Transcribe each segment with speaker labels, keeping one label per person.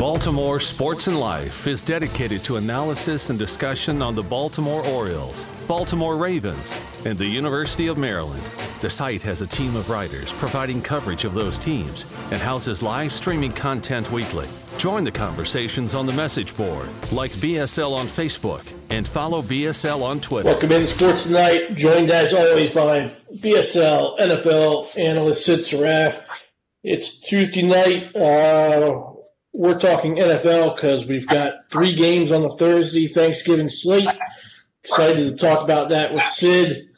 Speaker 1: Baltimore Sports and Life is dedicated to analysis and discussion on the Baltimore Orioles, Baltimore Ravens, and the University of Maryland. The site has a team of writers providing coverage of those teams and houses live streaming content weekly. Join the conversations on the message board, like BSL on Facebook, and follow BSL on Twitter.
Speaker 2: Welcome in Sports Tonight, joined as always by BSL NFL analyst Sid Saraf. It's Tuesday night. Uh, we're talking NFL because we've got three games on the Thursday Thanksgiving slate. Excited to talk about that with Sid.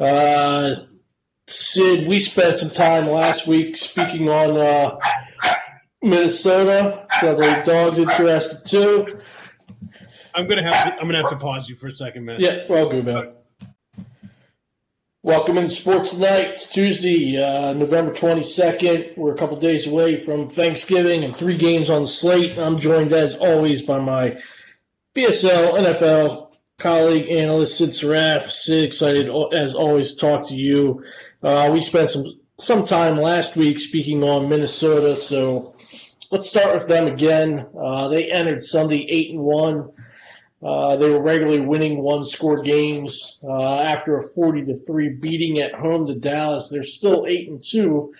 Speaker 2: Uh, Sid, we spent some time last week speaking on uh, Minnesota. Sounds like dog's interested too.
Speaker 3: I'm gonna have to, I'm gonna have to pause you for a second, man.
Speaker 2: Yeah, well, good man. Welcome in Sports Tonight. It's Tuesday, uh, November 22nd. We're a couple days away from Thanksgiving and three games on the slate. I'm joined, as always, by my BSL NFL colleague, analyst Sid Saraf. Sid, excited, as always, to talk to you. Uh, we spent some, some time last week speaking on Minnesota, so let's start with them again. Uh, they entered Sunday 8 and 1. Uh, they were regularly winning one score games uh, after a 40 to 3 beating at home to Dallas. They're still 8 and 2,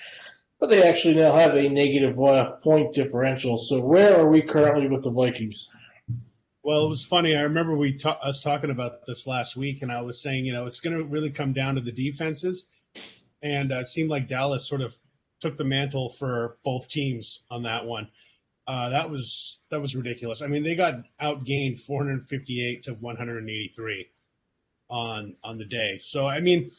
Speaker 2: but they actually now have a negative uh, point differential. So, where are we currently with the Vikings?
Speaker 3: Well, it was funny. I remember we ta- us talking about this last week, and I was saying, you know, it's going to really come down to the defenses, and uh, it seemed like Dallas sort of took the mantle for both teams on that one. Uh, that was that was ridiculous. I mean, they got outgained 458 to 183 on on the day. So I mean,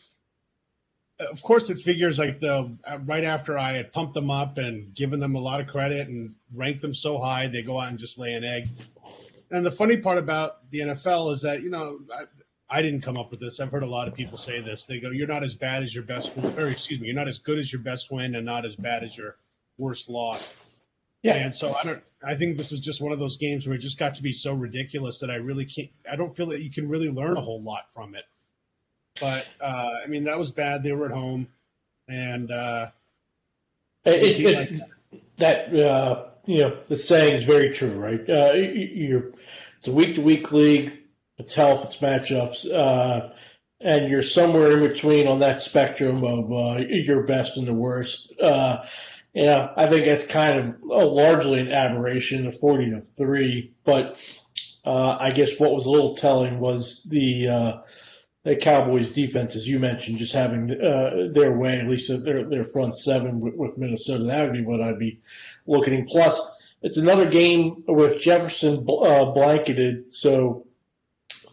Speaker 3: of course, it figures like the right after I had pumped them up and given them a lot of credit and ranked them so high, they go out and just lay an egg. And the funny part about the NFL is that you know I, I didn't come up with this. I've heard a lot of people say this. They go, "You're not as bad as your best," or excuse me, "You're not as good as your best win, and not as bad as your worst loss." Yeah. And so I don't. I think this is just one of those games where it just got to be so ridiculous that I really can't. I don't feel that you can really learn a whole lot from it. But uh, I mean, that was bad. They were at home, and uh,
Speaker 2: it, it, like that. that uh, you know, the saying is very true, right? Uh, you're it's a week to week league. It's health. It's matchups. Uh, and you're somewhere in between on that spectrum of uh, your best and the worst. Uh, yeah, I think it's kind of oh, largely an aberration, the 40 to 3. But uh, I guess what was a little telling was the uh, the Cowboys defense, as you mentioned, just having uh, their way, at least their, their front seven with, with, Minnesota. That would be what I'd be looking. Plus, it's another game with Jefferson uh, blanketed. So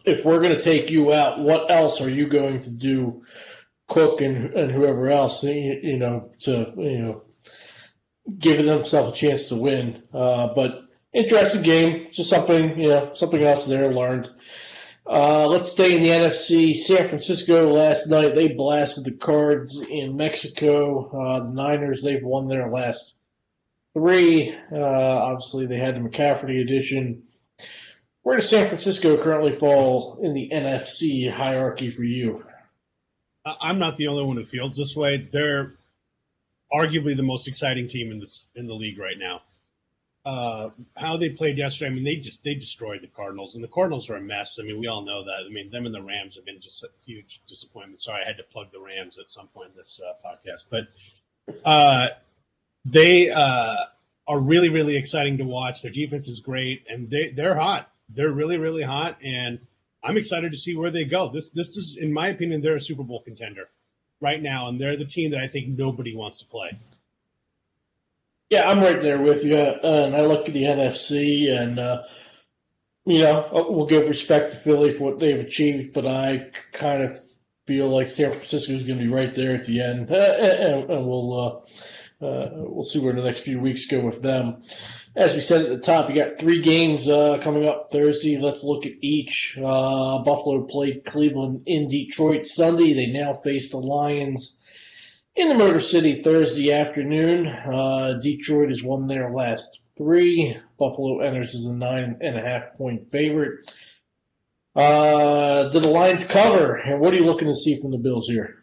Speaker 2: if we're going to take you out, what else are you going to do? Cook and and whoever else, you know, to you know giving themselves a chance to win. Uh, but interesting game, just something you know, something else there learned. Uh, let's stay in the NFC. San Francisco last night they blasted the Cards in Mexico. Uh, the Niners they've won their last three. Uh, obviously they had the McCaffrey edition. Where does San Francisco currently fall in the NFC hierarchy for you?
Speaker 3: I'm not the only one who feels this way. They're arguably the most exciting team in this in the league right now. Uh, how they played yesterday, I mean, they just they destroyed the Cardinals, and the Cardinals are a mess. I mean, we all know that. I mean, them and the Rams have been just a huge disappointment. Sorry, I had to plug the Rams at some point in this uh, podcast, but uh, they uh, are really really exciting to watch. Their defense is great, and they they're hot. They're really really hot, and I'm excited to see where they go. This this is, in my opinion, they're a Super Bowl contender right now, and they're the team that I think nobody wants to play.
Speaker 2: Yeah, I'm right there with you. Uh, and I look at the NFC, and uh, you know, uh, we'll give respect to Philly for what they've achieved, but I kind of feel like San Francisco is going to be right there at the end, and, and we'll uh, uh, we'll see where the next few weeks go with them as we said at the top, you got three games uh, coming up Thursday. Let's look at each. Uh, Buffalo played Cleveland in Detroit Sunday. They now face the Lions in the Motor City Thursday afternoon. Uh, Detroit has won their last three. Buffalo enters as a nine and a half point favorite. Uh, did the Lions cover? And what are you looking to see from the Bills here?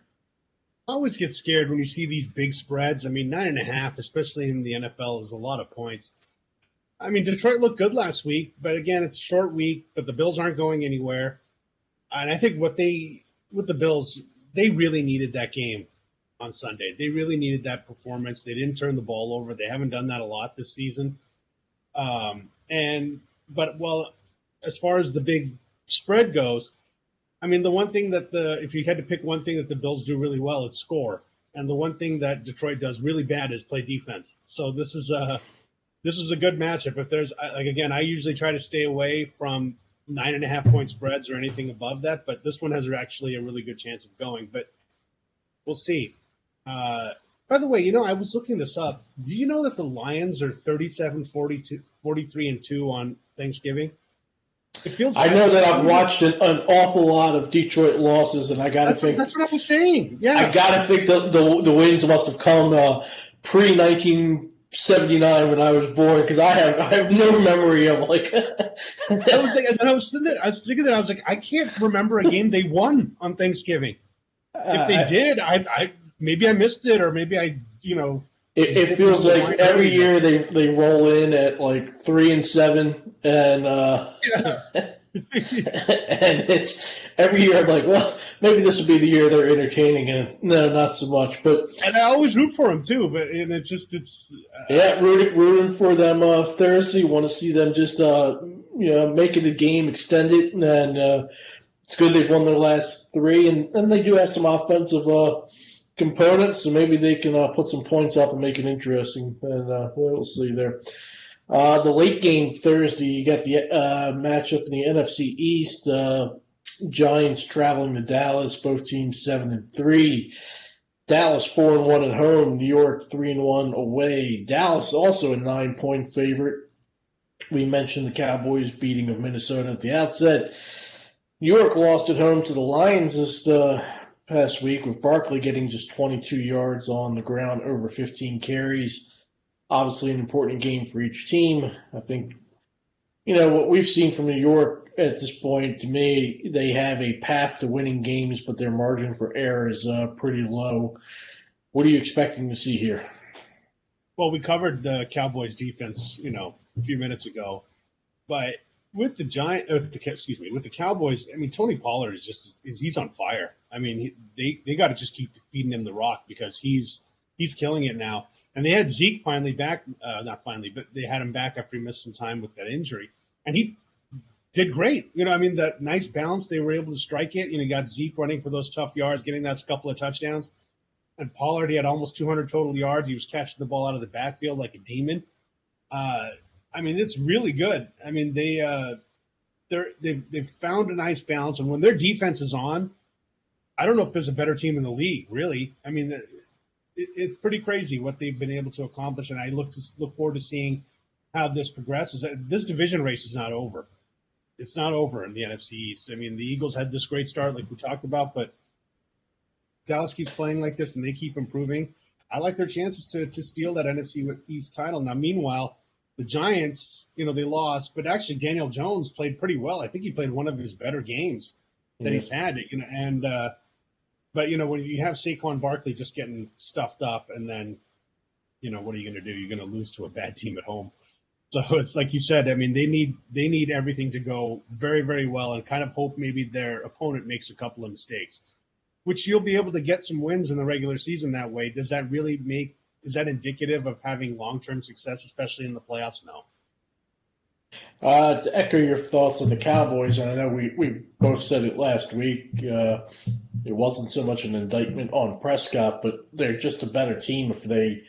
Speaker 3: I always get scared when you see these big spreads. I mean, nine and a half, especially in the NFL, is a lot of points. I mean, Detroit looked good last week, but again, it's a short week. But the Bills aren't going anywhere, and I think what they with the Bills, they really needed that game on Sunday. They really needed that performance. They didn't turn the ball over. They haven't done that a lot this season. Um, and but well, as far as the big spread goes, I mean, the one thing that the if you had to pick one thing that the Bills do really well is score, and the one thing that Detroit does really bad is play defense. So this is a this is a good matchup. If there's like again, I usually try to stay away from nine and a half point spreads or anything above that, but this one has actually a really good chance of going. But we'll see. Uh, by the way, you know, I was looking this up. Do you know that the Lions are 37 42, 43 and 2 on Thanksgiving?
Speaker 2: It feels I know that I've watched an, an, awful lot of Detroit losses, and I got to think.
Speaker 3: That's what I was saying. Yeah.
Speaker 2: I got to think the, the, the wins must have come uh, pre 1979 when I was born because I have I have no memory of like.
Speaker 3: I was like, I was thinking, I was thinking that I was like, I can't remember a game they won on Thanksgiving. If they uh, did, I, I maybe I missed it, or maybe I, you know.
Speaker 2: It, it feels like every year they, they roll in at like three and seven, and uh, yeah. and it's every year I'm like, well, maybe this will be the year they're entertaining, and no, not so much. But
Speaker 3: and I always root for them too, but and it's just it's
Speaker 2: uh, yeah, rooting rooting for them uh, Thursday. Want to see them just uh, you know making a game, extend it, and uh, it's good they've won their last three, and and they do have some offensive. Uh, components, so maybe they can uh, put some points up and make it interesting. And uh, we'll see there. Uh, the late game Thursday, you got the uh, matchup in the NFC East. Uh, Giants traveling to Dallas, both teams seven and three. Dallas four and one at home. New York three and one away. Dallas also a nine point favorite. We mentioned the Cowboys beating of Minnesota at the outset. New York lost at home to the Lions this uh, past week with Barkley getting just 22 yards on the ground over 15 carries. Obviously, an important game for each team. I think, you know, what we've seen from New York at this point, to me, they have a path to winning games, but their margin for error is uh, pretty low. What are you expecting to see here?
Speaker 3: Well, we covered the Cowboys defense, you know, a few minutes ago, but with the Giant, uh, the, excuse me, with the Cowboys, I mean, Tony Pollard is just is he's on fire. I mean, he, they they got to just keep feeding him the rock because he's he's killing it now. And they had Zeke finally back, uh, not finally, but they had him back after he missed some time with that injury, and he did great. You know, I mean, that nice balance they were able to strike it. You know, you got Zeke running for those tough yards, getting that couple of touchdowns, and Pollard he had almost 200 total yards. He was catching the ball out of the backfield like a demon. Uh, I mean, it's really good. I mean, they uh, they're they've they've found a nice balance, and when their defense is on, I don't know if there's a better team in the league. Really, I mean, it, it's pretty crazy what they've been able to accomplish, and I look to look forward to seeing how this progresses. This division race is not over. It's not over in the NFC East. I mean, the Eagles had this great start, like we talked about, but Dallas keeps playing like this, and they keep improving. I like their chances to to steal that NFC East title. Now, meanwhile the Giants, you know, they lost, but actually Daniel Jones played pretty well. I think he played one of his better games that yeah. he's had. You know, and uh, but you know when you have Saquon Barkley just getting stuffed up, and then you know what are you going to do? You're going to lose to a bad team at home. So it's like you said. I mean, they need they need everything to go very very well, and kind of hope maybe their opponent makes a couple of mistakes, which you'll be able to get some wins in the regular season that way. Does that really make is that indicative of having long term success, especially in the playoffs? No.
Speaker 2: Uh, to echo your thoughts on the Cowboys, and I know we, we both said it last week, uh, it wasn't so much an indictment on Prescott, but they're just a better team if they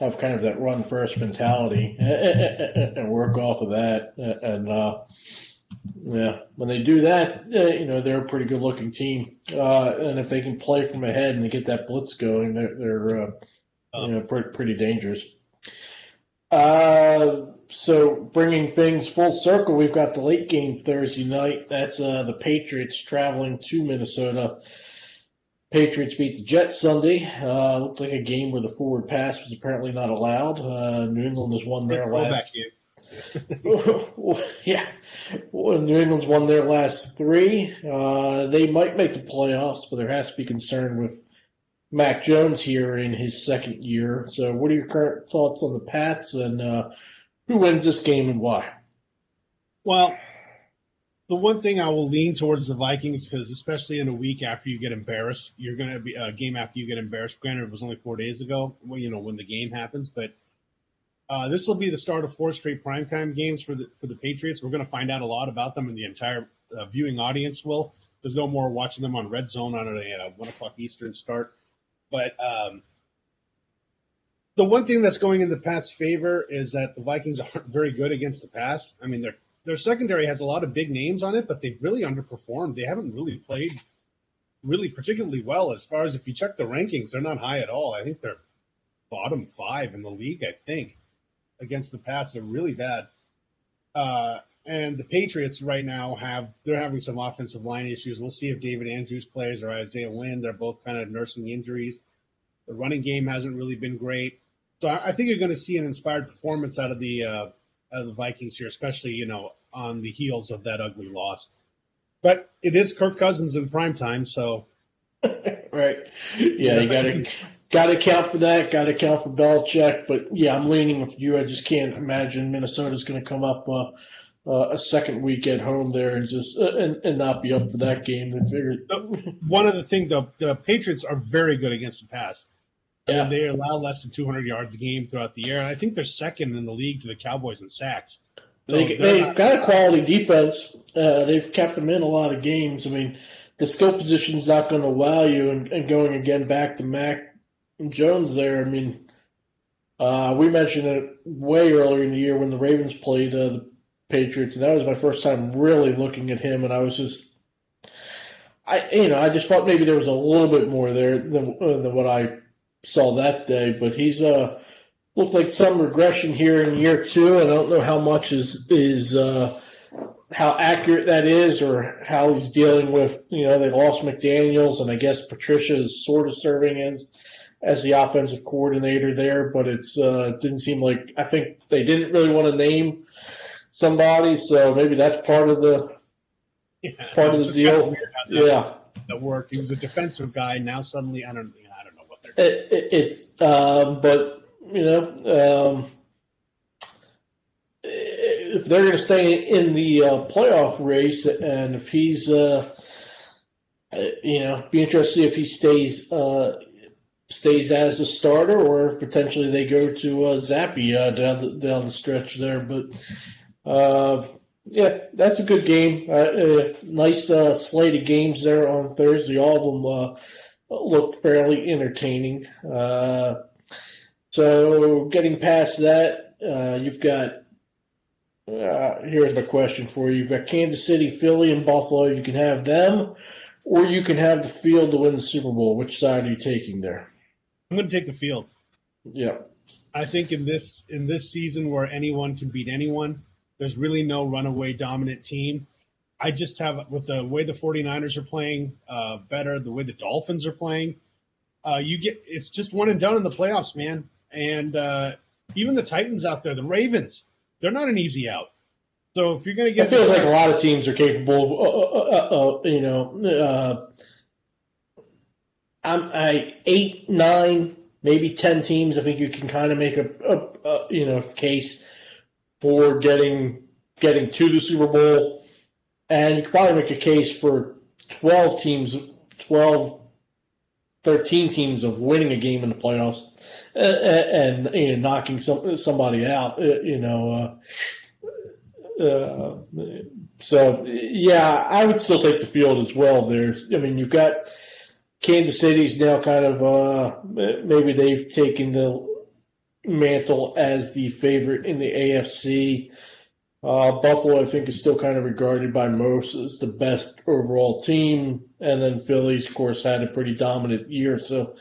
Speaker 2: have kind of that run first mentality and work off of that. And uh, yeah, when they do that, you know they're a pretty good looking team. Uh, and if they can play from ahead and they get that blitz going, they're they're uh, um, yeah, pretty, pretty dangerous. Uh, so bringing things full circle, we've got the late game Thursday night. That's uh, the Patriots traveling to Minnesota. Patriots beat the Jets Sunday. Uh, looked like a game where the forward pass was apparently not allowed. Uh, New England has won their last. yeah, well, New England's won their last three. Uh, they might make the playoffs, but there has to be concern with Mac Jones here in his second year. So, what are your current thoughts on the Pats and uh, who wins this game and why?
Speaker 3: Well, the one thing I will lean towards the Vikings because, especially in a week after you get embarrassed, you're going to be a game after you get embarrassed. Granted, it was only four days ago, well, you know, when the game happens, but uh, this will be the start of four straight primetime games for the for the Patriots. We're going to find out a lot about them, and the entire uh, viewing audience will. There's no more watching them on Red Zone on a uh, one o'clock Eastern start, but um, the one thing that's going in the Pats' favor is that the Vikings aren't very good against the pass. I mean, their their secondary has a lot of big names on it, but they've really underperformed. They haven't really played really particularly well as far as if you check the rankings, they're not high at all. I think they're bottom five in the league. I think against the pass, they're really bad. Uh, and the Patriots right now have they're having some offensive line issues. We'll see if David Andrews plays or Isaiah Wynn. They're both kind of nursing injuries. The running game hasn't really been great. So I, think you're going to see an inspired performance out of the uh, out of the Vikings here, especially you know on the heels of that ugly loss. But it is Kirk Cousins in prime time, so
Speaker 2: right. Yeah, you got to got to account for that. Got to account for Belichick. But yeah, I'm leaning with you. I just can't imagine Minnesota's going to come up uh, uh, a second week at home there and just uh, and, and not be up for that game. They figured
Speaker 3: one of the things the the Patriots are very good against the pass. Yeah. And they allow less than 200 yards a game throughout the year. And I think they're second in the league to the Cowboys in sacks.
Speaker 2: So they, they've not- got a quality defense. Uh, they've kept them in a lot of games. I mean, the skill position is not going to wow you. And, and, going again back to Mac Jones there, I mean, uh, we mentioned it way earlier in the year when the Ravens played uh, the Patriots, and that was my first time really looking at him, and I was just. I you know I just thought maybe there was a little bit more there than uh, than what I saw that day. But he's uh looked like some regression here in year two. I don't know how much is is uh, how accurate that is, or how he's dealing with. You know, they lost McDaniels, and I guess Patricia is sort of serving as as the offensive coordinator there. But it's uh, it didn't seem like I think they didn't really want to name somebody, so maybe that's part of the yeah, part of the deal. yeah,
Speaker 3: that worked. He was a defensive guy. Now suddenly, I don't.
Speaker 2: It, it, it's, um, but you know, um, if they're going to stay in the uh, playoff race, and if he's, uh, you know, be interested if he stays uh, stays as a starter, or if potentially they go to uh, Zappe uh, down the down the stretch there. But uh, yeah, that's a good game. Uh, uh, nice slate of games there on Thursday. All of them looked fairly entertaining. Uh, so getting past that, uh, you've got. Uh, here's my question for you: You've got Kansas City, Philly, and Buffalo. You can have them, or you can have the field to win the Super Bowl. Which side are you taking there?
Speaker 3: I'm going to take the field.
Speaker 2: Yeah,
Speaker 3: I think in this in this season where anyone can beat anyone, there's really no runaway dominant team. I just have with the way the 49ers are playing uh, better, the way the Dolphins are playing, uh, you get it's just one and done in the playoffs, man. And uh, even the Titans out there, the Ravens, they're not an easy out. So if you're going to get,
Speaker 2: it feels like a lot of teams are capable of, uh, uh, uh, you know, I'm I eight, nine, maybe ten teams. I think you can kind of make a, a, a you know case for getting getting to the Super Bowl and you could probably make a case for 12 teams, 12, 13 teams of winning a game in the playoffs and, and you know, knocking some, somebody out, uh, you know. Uh, uh, so, yeah, I would still take the field as well there. I mean, you've got Kansas City's now kind of, uh, maybe they've taken the mantle as the favorite in the AFC. Uh, Buffalo, I think, is still kind of regarded by most as the best overall team, and then Phillies, of course, had a pretty dominant year. So,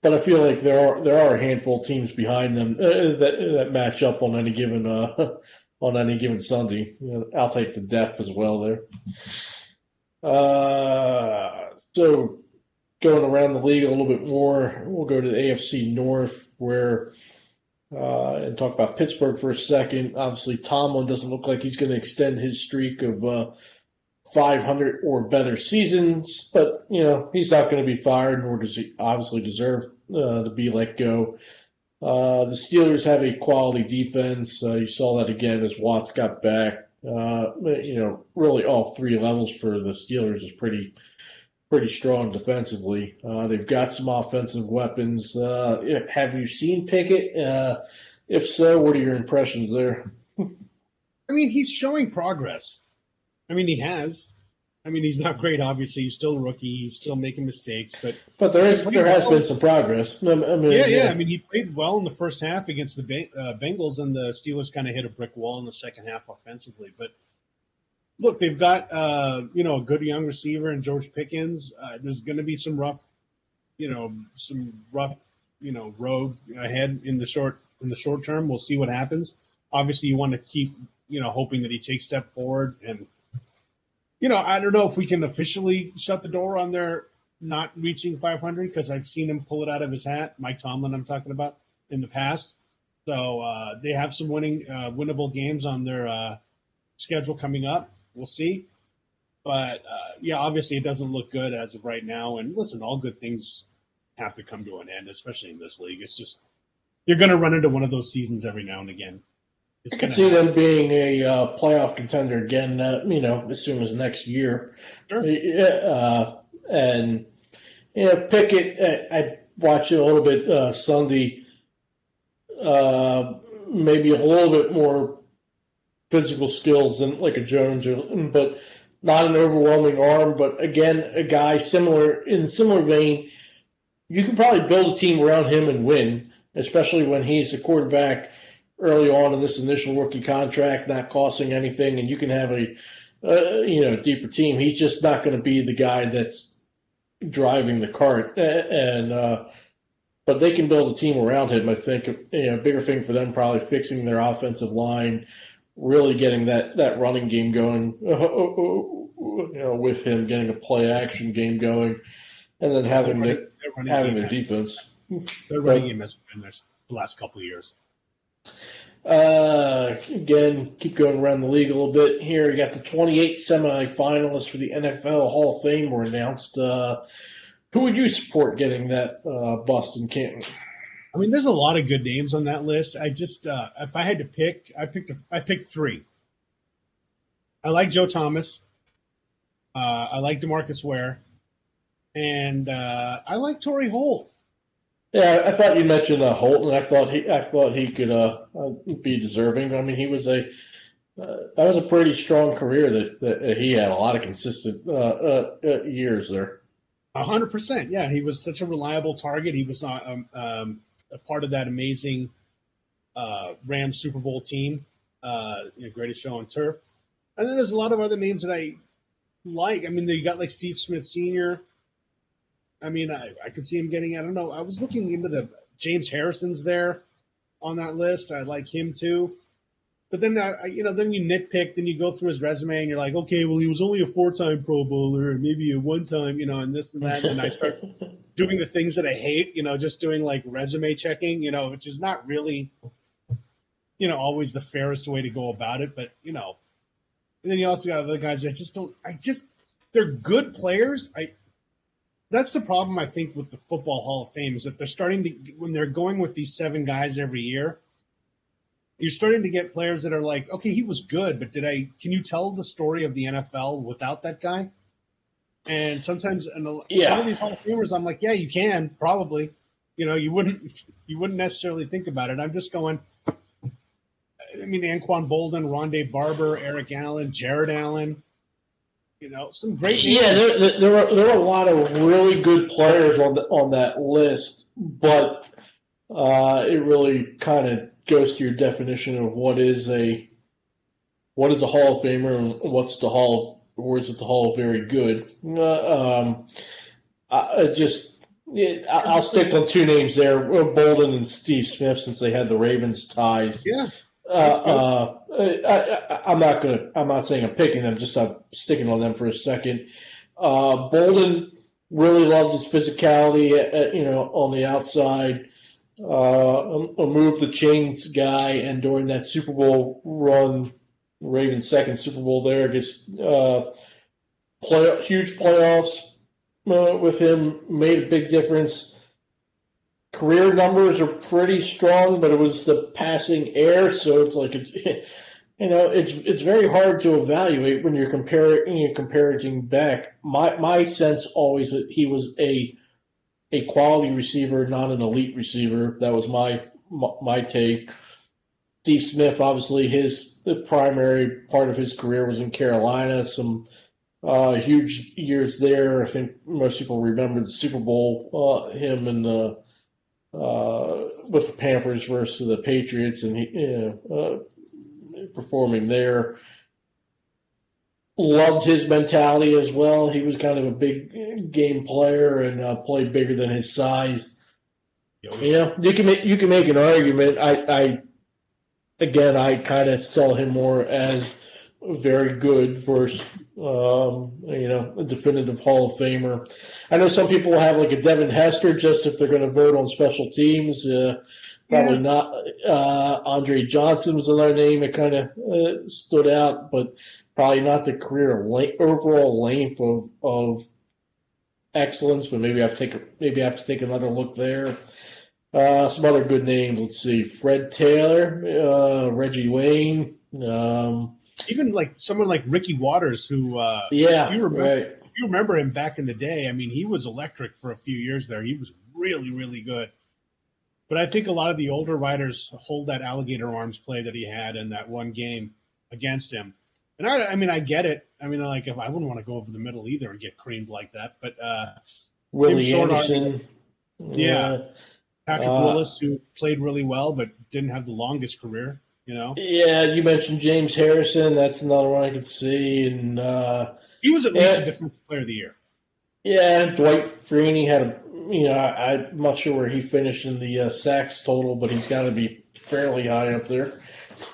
Speaker 2: but I feel like there are there are a handful of teams behind them uh, that that match up on any given uh, on any given Sunday. I'll take the depth as well there. Uh, so, going around the league a little bit more, we'll go to the AFC North, where uh, and talk about Pittsburgh for a second. Obviously, Tomlin doesn't look like he's going to extend his streak of uh, 500 or better seasons, but you know he's not going to be fired, nor does he obviously deserve uh, to be let go. Uh, the Steelers have a quality defense. Uh, you saw that again as Watts got back. Uh, you know, really all three levels for the Steelers is pretty pretty strong defensively. Uh, they've got some offensive weapons. Uh, have you seen Pickett? Uh, if so, what are your impressions there?
Speaker 3: I mean, he's showing progress. I mean, he has. I mean, he's not great. Obviously, he's still a rookie. He's still making mistakes, but
Speaker 2: but there there has well. been some progress. I
Speaker 3: mean, yeah, yeah, yeah, I mean, he played well in the first half against the uh, Bengals, and the Steelers kind of hit a brick wall in the second half offensively. But look, they've got uh, you know a good young receiver in George Pickens. Uh, there's going to be some rough, you know, some rough, you know, road ahead in the short in the short term. We'll see what happens. Obviously, you want to keep you know hoping that he takes step forward and you know, I don't know if we can officially shut the door on their not reaching 500 because I've seen him pull it out of his hat. Mike Tomlin, I'm talking about in the past. So uh, they have some winning, uh, winnable games on their uh, schedule coming up. We'll see. But uh, yeah, obviously it doesn't look good as of right now. And listen, all good things have to come to an end, especially in this league. It's just you're going to run into one of those seasons every now and again.
Speaker 2: It's I can see them being a uh, playoff contender again. Uh, you know, as soon as next year. Sure. Uh, and you know, Pickett. I, I watched it a little bit uh, Sunday. Uh, maybe a little bit more physical skills than like a Jones, but not an overwhelming arm. But again, a guy similar in similar vein. You can probably build a team around him and win, especially when he's a quarterback early on in this initial rookie contract, not costing anything, and you can have a you know deeper team. He's just not going to be the guy that's driving the cart, and uh, but they can build a team around him. I think you know bigger thing for them probably fixing their offensive line, really getting that that running game going. you know, with him getting a play action game going, and then having running, the, having their defense.
Speaker 3: Their running game has been there the last couple of years.
Speaker 2: Uh, again, keep going around the league a little bit here. You got the 28 semifinalists for the NFL Hall of Fame were announced. Uh, who would you support getting that uh, bust in Canton?
Speaker 3: I mean, there's a lot of good names on that list. I just, uh, if I had to pick, I picked, a, I picked three. I like Joe Thomas. Uh, I like Demarcus Ware, and uh, I like Torry Holt.
Speaker 2: Yeah, I thought you mentioned uh, and I thought he, I thought he could uh, uh, be deserving. I mean, he was a uh, that was a pretty strong career that, that he had a lot of consistent uh, uh, years there.
Speaker 3: A hundred percent. Yeah, he was such a reliable target. He was um, um, a part of that amazing uh, Rams Super Bowl team, uh, you know, greatest show on turf. And then there's a lot of other names that I like. I mean, you got like Steve Smith Sr. I mean, I, I could see him getting. I don't know. I was looking into the James Harrison's there on that list. I like him too. But then, uh, I, you know, then you nitpick, then you go through his resume, and you're like, okay, well, he was only a four-time Pro Bowler, maybe a one-time, you know, and this and that. And I start doing the things that I hate, you know, just doing like resume checking, you know, which is not really, you know, always the fairest way to go about it. But you know, and then you also got other guys that just don't. I just they're good players. I that's the problem I think with the football Hall of Fame is that they're starting to when they're going with these seven guys every year. You're starting to get players that are like, okay, he was good, but did I? Can you tell the story of the NFL without that guy? And sometimes, and yeah. some of these Hall of Famers, I'm like, yeah, you can probably. You know, you wouldn't you wouldn't necessarily think about it. I'm just going. I mean, Anquan Boldin, Rondé Barber, Eric Allen, Jared Allen, you know, some great.
Speaker 2: Names. Yeah, there, there, there were there were a lot of really good players on the, on that list, but uh, it really kind of goes to your definition of what is a what is a Hall of Famer and what's the Hall of, or is it the Hall Very Good? Uh, um, I, I just yeah, I'll stick on two names there: Boldin and Steve Smith, since they had the Ravens ties.
Speaker 3: Yeah,
Speaker 2: uh, uh, I, am not gonna. I'm not saying I'm picking them. Just I'm sticking on them for a second. Uh, Boldin really loved his physicality. At, at, you know, on the outside, uh, a, a, move the chains guy, and during that Super Bowl run, Ravens' second Super Bowl there, just uh, play huge playoffs uh, with him made a big difference career numbers are pretty strong, but it was the passing air, so it's like it's you know it's it's very hard to evaluate when you're comparing you're comparing back. My my sense always that he was a a quality receiver, not an elite receiver. That was my my take. Steve Smith, obviously, his the primary part of his career was in Carolina. Some uh, huge years there. I think most people remember the Super Bowl. Uh, him and the uh, with the Panthers versus the Patriots, and he you know, uh, performing there. Loved his mentality as well. He was kind of a big game player and uh, played bigger than his size. You know, you can make you can make an argument. I, I again, I kind of saw him more as very good versus um, you know a definitive Hall of Famer. I know some people have like a Devin Hester just if they're going to vote on special teams. Uh, probably yeah. not. Uh, Andre Johnson was another name that kind of uh, stood out, but probably not the career length, overall length of of excellence. But maybe I have to take maybe I have to take another look there. Uh, some other good names. Let's see: Fred Taylor, uh, Reggie Wayne. Um,
Speaker 3: Even like someone like Ricky Watters, who uh,
Speaker 2: yeah, you remember, right.
Speaker 3: you remember him back in the day. I mean, he was electric for a few years there. He was really, really good. But I think a lot of the older writers hold that alligator arms play that he had in that one game against him. And I, I mean, I get it. I mean, like if I wouldn't want to go over the middle either and get creamed like that. But uh,
Speaker 2: Willie Anderson,
Speaker 3: yeah. Patrick uh, Willis, who played really well but didn't have the longest career. You know.
Speaker 2: Yeah, you mentioned James Harrison. That's another one I could see, and uh,
Speaker 3: he was at least a defensive player of the year.
Speaker 2: Yeah, Dwight Freeney had a. You know, I, am not sure where he finished in the uh, sacks total, but he's got to be fairly high up there.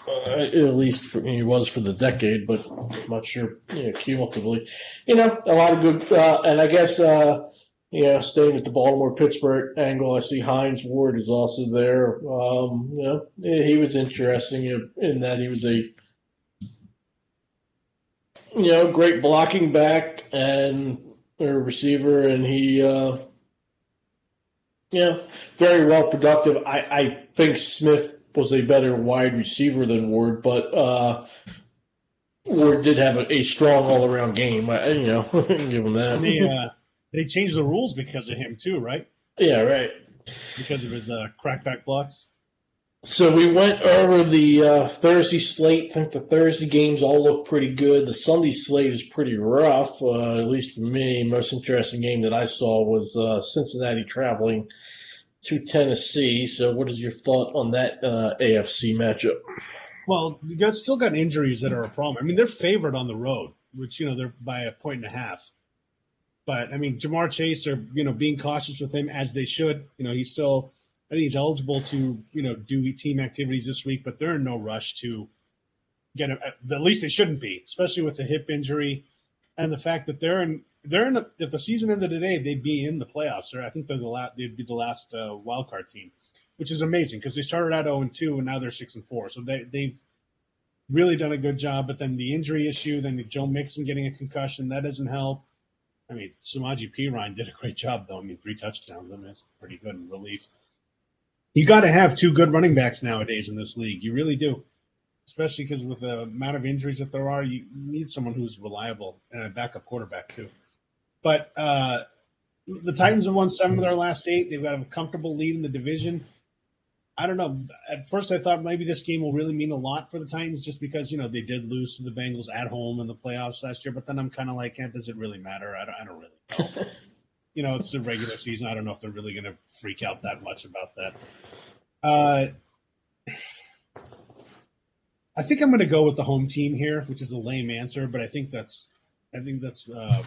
Speaker 2: Uh, at least for, he was for the decade, but I'm not sure you know, cumulatively. You know, a lot of good, uh, and I guess uh, yeah, staying at the Baltimore Pittsburgh angle, I see Hines Ward is also there. Um, you know, he was interesting in that he was a you know great blocking back and a receiver, and he uh, yeah very well productive. I, I think Smith was a better wide receiver than Ward, but uh, Ward did have a, a strong all around game. I, you know, give him that.
Speaker 3: Yeah. They changed the rules because of him too, right?
Speaker 2: Yeah, right.
Speaker 3: Because of his uh, crackback blocks.
Speaker 2: So we went over the uh, Thursday slate. I think the Thursday games all look pretty good. The Sunday slate is pretty rough, uh, at least for me. Most interesting game that I saw was uh, Cincinnati traveling to Tennessee. So, what is your thought on that uh, AFC matchup?
Speaker 3: Well, you got still got injuries that are a problem. I mean, they're favored on the road, which you know they're by a point and a half. But I mean, Ja'Marr Chase are you know being cautious with him as they should. You know, he's still I think he's eligible to you know do team activities this week, but they're in no rush to get him. At least they shouldn't be, especially with the hip injury and the fact that they're in they're in. The, if the season ended today, they'd be in the playoffs. Or I think they're the last. They'd be the last uh, wild card team, which is amazing because they started out zero and two and now they're six and four. So they they've really done a good job. But then the injury issue, then Joe Mixon getting a concussion, that doesn't help. I mean, Samaje Perine did a great job, though. I mean, three touchdowns. I mean, it's pretty good in relief. You got to have two good running backs nowadays in this league. You really do, especially because with the amount of injuries that there are, you, you need someone who's reliable and a backup quarterback too. But uh, the Titans have won seven of their last eight. They've got a comfortable lead in the division. I don't know. At first, I thought maybe this game will really mean a lot for the Titans, just because you know they did lose to the Bengals at home in the playoffs last year. But then I'm kind of like, eh, does it really matter? I don't. I don't really know. you know, it's the regular season. I don't know if they're really going to freak out that much about that. Uh, I think I'm going to go with the home team here, which is a lame answer, but I think that's, I think that's uh,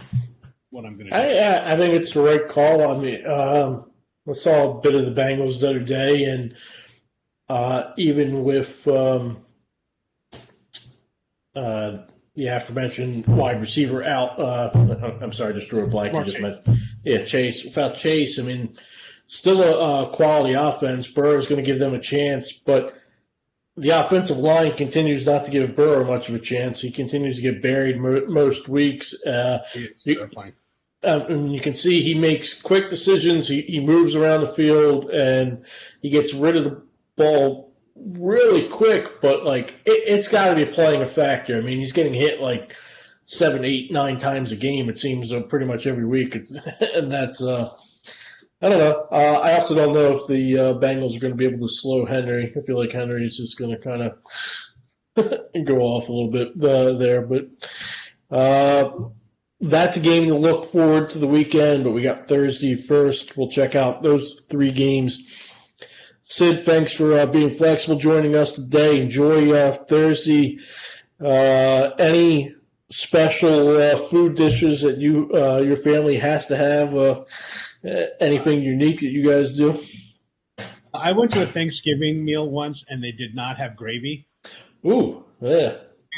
Speaker 3: what I'm going to do.
Speaker 2: I, I think it's the right call. I mean, um, I saw a bit of the Bengals the other day, and uh, even with um, uh, the aforementioned wide receiver out, uh, I'm sorry, just drew a blank. I just meant, yeah, Chase. Without Chase, I mean, still a, a quality offense. Burrow is going to give them a chance, but the offensive line continues not to give Burrow much of a chance. He continues to get buried mo- most weeks. Uh,
Speaker 3: terrifying.
Speaker 2: um, and you can see he makes quick decisions. He, he moves around the field and he gets rid of the ball really quick. But like it, it's got to be playing a factor. I mean, he's getting hit like seven, eight, nine times a game. It seems uh, pretty much every week, and that's. Uh, I don't know. Uh, I also don't know if the uh, Bengals are going to be able to slow Henry. I feel like Henry is just going to kind of go off a little bit uh, there, but uh, that's a game to look forward to the weekend. But we got Thursday first. We'll check out those three games. Sid, thanks for uh, being flexible, joining us today. Enjoy uh, Thursday. Uh, any special uh, food dishes that you your family has to have? anything unique that you guys do?
Speaker 3: I went to a Thanksgiving meal once, and they did not have gravy.
Speaker 2: Ooh, yeah.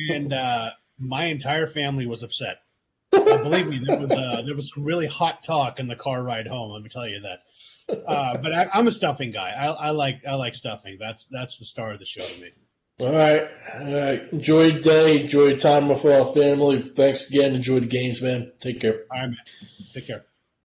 Speaker 3: And uh, my entire family was upset. Uh, believe me, there was uh, there was some really hot talk in the car ride home. Let me tell you that. Uh, but I, am a stuffing guy. I, I, like I like stuffing. That's that's the star of the show to me.
Speaker 2: All right, all right. Enjoy the day. Enjoy your time with our family. Thanks again. Enjoy the games, man. Take care.
Speaker 3: All right, man. Take care.